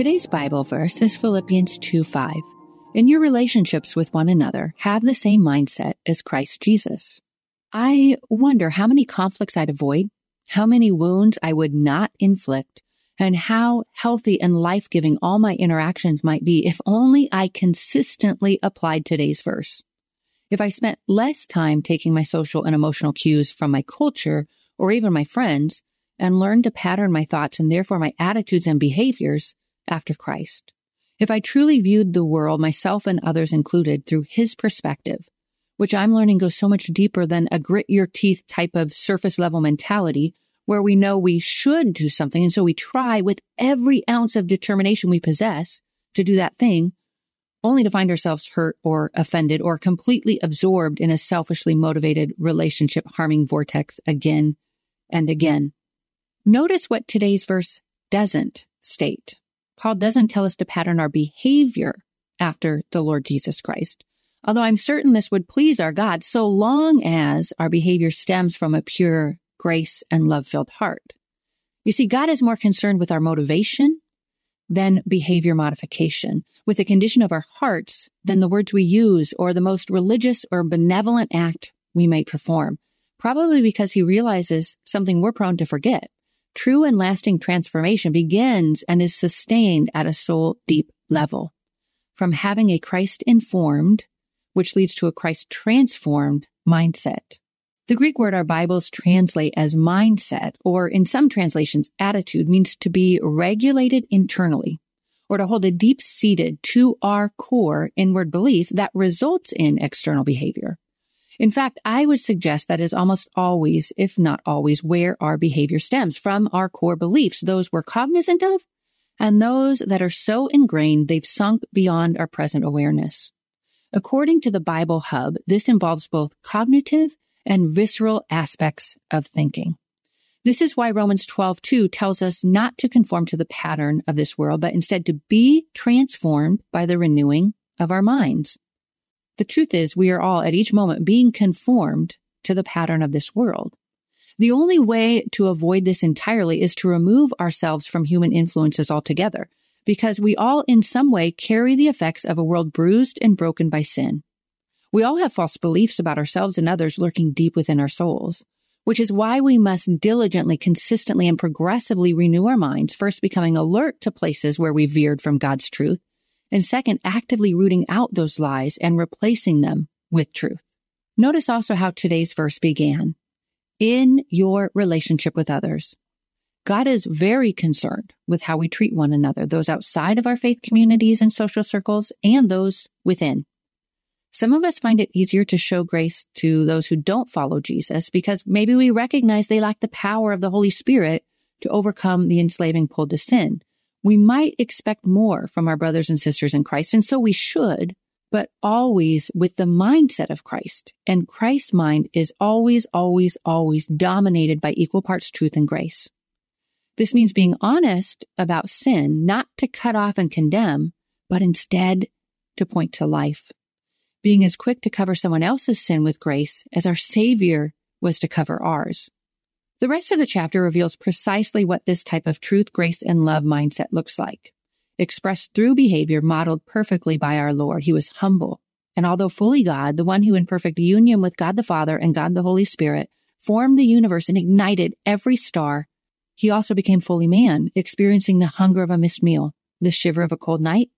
Today's Bible verse is Philippians 2 5. In your relationships with one another, have the same mindset as Christ Jesus. I wonder how many conflicts I'd avoid, how many wounds I would not inflict, and how healthy and life giving all my interactions might be if only I consistently applied today's verse. If I spent less time taking my social and emotional cues from my culture or even my friends and learned to pattern my thoughts and therefore my attitudes and behaviors after Christ. If I truly viewed the world, myself and others included, through his perspective, which I'm learning goes so much deeper than a grit your teeth type of surface level mentality where we know we should do something. And so we try with every ounce of determination we possess to do that thing, only to find ourselves hurt or offended or completely absorbed in a selfishly motivated relationship harming vortex again and again. Notice what today's verse doesn't state. Paul doesn't tell us to pattern our behavior after the Lord Jesus Christ. Although I'm certain this would please our God so long as our behavior stems from a pure grace and love filled heart. You see, God is more concerned with our motivation than behavior modification, with the condition of our hearts than the words we use or the most religious or benevolent act we may perform. Probably because he realizes something we're prone to forget. True and lasting transformation begins and is sustained at a soul deep level. From having a Christ informed, which leads to a Christ transformed mindset. The Greek word our Bibles translate as mindset, or in some translations, attitude, means to be regulated internally, or to hold a deep seated to our core inward belief that results in external behavior. In fact, I would suggest that is almost always, if not always, where our behavior stems from our core beliefs, those we're cognizant of and those that are so ingrained they've sunk beyond our present awareness. According to the Bible Hub, this involves both cognitive and visceral aspects of thinking. This is why Romans 12:2 tells us not to conform to the pattern of this world, but instead to be transformed by the renewing of our minds. The truth is, we are all at each moment being conformed to the pattern of this world. The only way to avoid this entirely is to remove ourselves from human influences altogether, because we all in some way carry the effects of a world bruised and broken by sin. We all have false beliefs about ourselves and others lurking deep within our souls, which is why we must diligently, consistently, and progressively renew our minds, first becoming alert to places where we veered from God's truth, and second, actively rooting out those lies and replacing them with truth. Notice also how today's verse began. In your relationship with others, God is very concerned with how we treat one another, those outside of our faith communities and social circles, and those within. Some of us find it easier to show grace to those who don't follow Jesus because maybe we recognize they lack the power of the Holy Spirit to overcome the enslaving pull to sin. We might expect more from our brothers and sisters in Christ, and so we should, but always with the mindset of Christ. And Christ's mind is always, always, always dominated by equal parts truth and grace. This means being honest about sin, not to cut off and condemn, but instead to point to life. Being as quick to cover someone else's sin with grace as our Savior was to cover ours. The rest of the chapter reveals precisely what this type of truth, grace, and love mindset looks like. Expressed through behavior modeled perfectly by our Lord, he was humble. And although fully God, the one who in perfect union with God the Father and God the Holy Spirit formed the universe and ignited every star, he also became fully man, experiencing the hunger of a missed meal, the shiver of a cold night,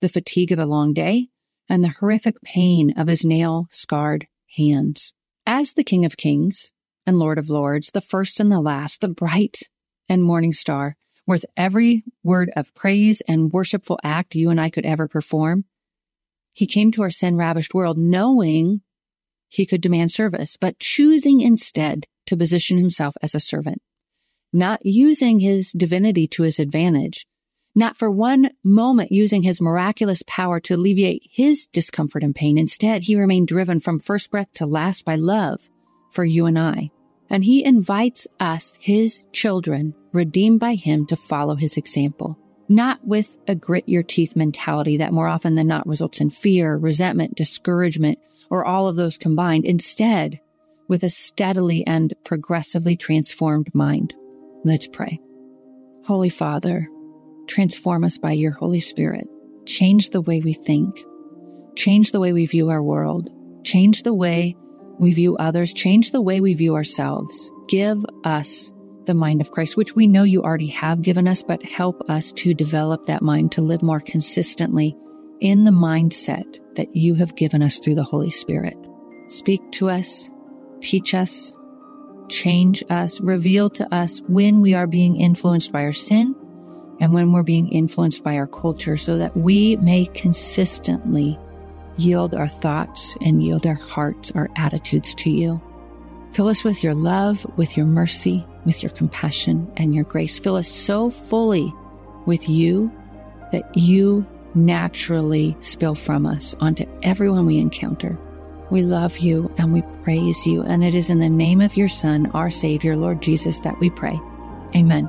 the fatigue of a long day, and the horrific pain of his nail scarred hands. As the King of Kings, and Lord of Lords, the first and the last, the bright and morning star, worth every word of praise and worshipful act you and I could ever perform. He came to our sin ravished world knowing he could demand service, but choosing instead to position himself as a servant, not using his divinity to his advantage, not for one moment using his miraculous power to alleviate his discomfort and pain. Instead, he remained driven from first breath to last by love for you and I. And he invites us, his children, redeemed by him, to follow his example. Not with a grit your teeth mentality that more often than not results in fear, resentment, discouragement, or all of those combined. Instead, with a steadily and progressively transformed mind. Let's pray. Holy Father, transform us by your Holy Spirit. Change the way we think. Change the way we view our world. Change the way we view others, change the way we view ourselves. Give us the mind of Christ, which we know you already have given us, but help us to develop that mind to live more consistently in the mindset that you have given us through the Holy Spirit. Speak to us, teach us, change us, reveal to us when we are being influenced by our sin and when we're being influenced by our culture so that we may consistently yield our thoughts and yield our hearts, our attitudes to you. Fill us with your love, with your mercy, with your compassion and your grace. Fill us so fully with you that you naturally spill from us onto everyone we encounter. We love you and we praise you. And it is in the name of your Son, our Savior, Lord Jesus, that we pray. Amen.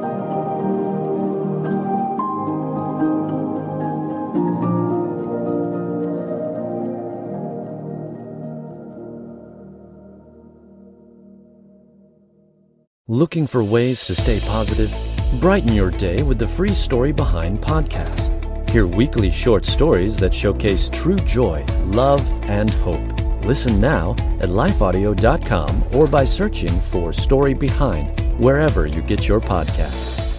Looking for ways to stay positive? Brighten your day with the Free Story Behind podcast. Hear weekly short stories that showcase true joy, love, and hope. Listen now at lifeaudio.com or by searching for Story Behind wherever you get your podcasts.